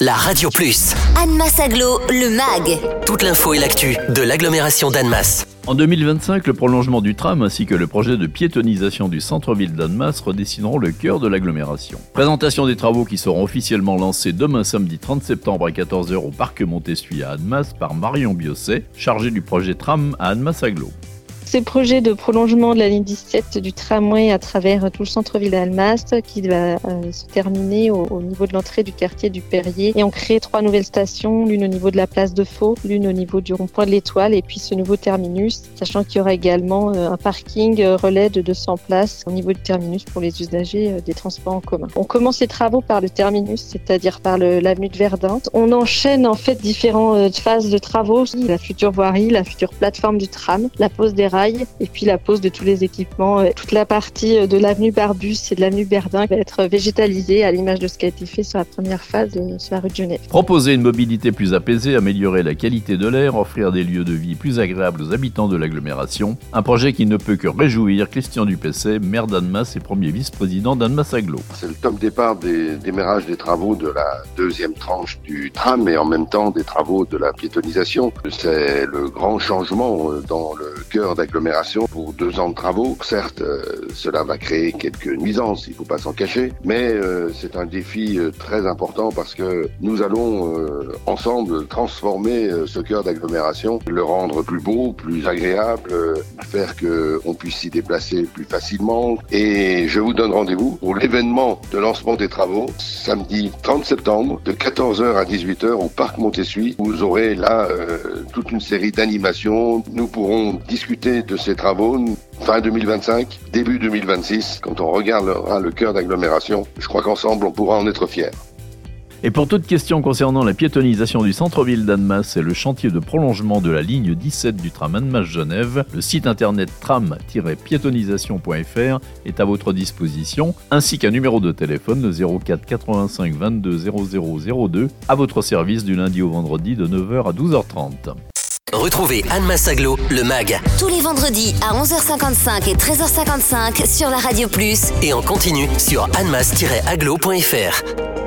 la Radio Plus. Annemasse Aglo, le MAG. Toute l'info et l'actu de l'agglomération d'Annemasse. En 2025, le prolongement du tram ainsi que le projet de piétonisation du centre-ville d'Annemasse redessineront le cœur de l'agglomération. Présentation des travaux qui seront officiellement lancés demain samedi 30 septembre à 14h au parc Montessuie à Annemasse par Marion Biosset, chargée du projet tram à Annemasse Aglo. Ces projets de prolongement de la ligne 17 du tramway à travers tout le centre-ville d'Almast qui va euh, se terminer au, niveau de l'entrée du quartier du Perrier. Et on crée trois nouvelles stations, l'une au niveau de la place de Faux, l'une au niveau du rond-point de l'Étoile et puis ce nouveau terminus, sachant qu'il y aura également euh, un parking euh, relais de 200 places au niveau du terminus pour les usagers des transports en commun. On commence les travaux par le terminus, c'est-à-dire par l'avenue de Verdun. On enchaîne en fait différentes phases de travaux, la future voirie, la future plateforme du tram, la pose des et puis la pose de tous les équipements. Euh, toute la partie euh, de l'avenue Barbus et de l'avenue Berdin va être végétalisée à l'image de ce qui a été fait sur la première phase euh, sur la rue de Genève. Proposer une mobilité plus apaisée, améliorer la qualité de l'air, offrir des lieux de vie plus agréables aux habitants de l'agglomération. Un projet qui ne peut que réjouir Christian Dupessé, maire d'Annemasse et premier vice-président d'Annemasse Aglo. C'est le top départ des démarrages des travaux de la deuxième tranche du tram et en même temps des travaux de la piétonisation. C'est le grand changement dans le cœur pour deux ans de travaux. Certes, euh, cela va créer quelques nuisances, il ne faut pas s'en cacher, mais euh, c'est un défi euh, très important parce que nous allons ensemble transformer ce cœur d'agglomération, le rendre plus beau, plus agréable, faire qu'on puisse s'y déplacer plus facilement. Et je vous donne rendez-vous pour l'événement de lancement des travaux, samedi 30 septembre, de 14h à 18h au Parc Montessuie. Vous aurez là toute une série d'animations. Nous pourrons discuter de ces travaux fin 2025, début 2026. Quand on regardera le cœur d'agglomération, je crois qu'ensemble, on pourra en être fiers. Et pour toute question concernant la piétonisation du centre-ville d'Annemasse et le chantier de prolongement de la ligne 17 du tram Annemasse-Genève, le site internet tram-piétonisation.fr est à votre disposition, ainsi qu'un numéro de téléphone de 04 85 22 00 02 à votre service du lundi au vendredi de 9h à 12h30. Retrouvez Anne Massaglo, le MAG. Tous les vendredis à 11h55 et 13h55 sur la Radio Plus. Et en continu sur annemass-aglo.fr.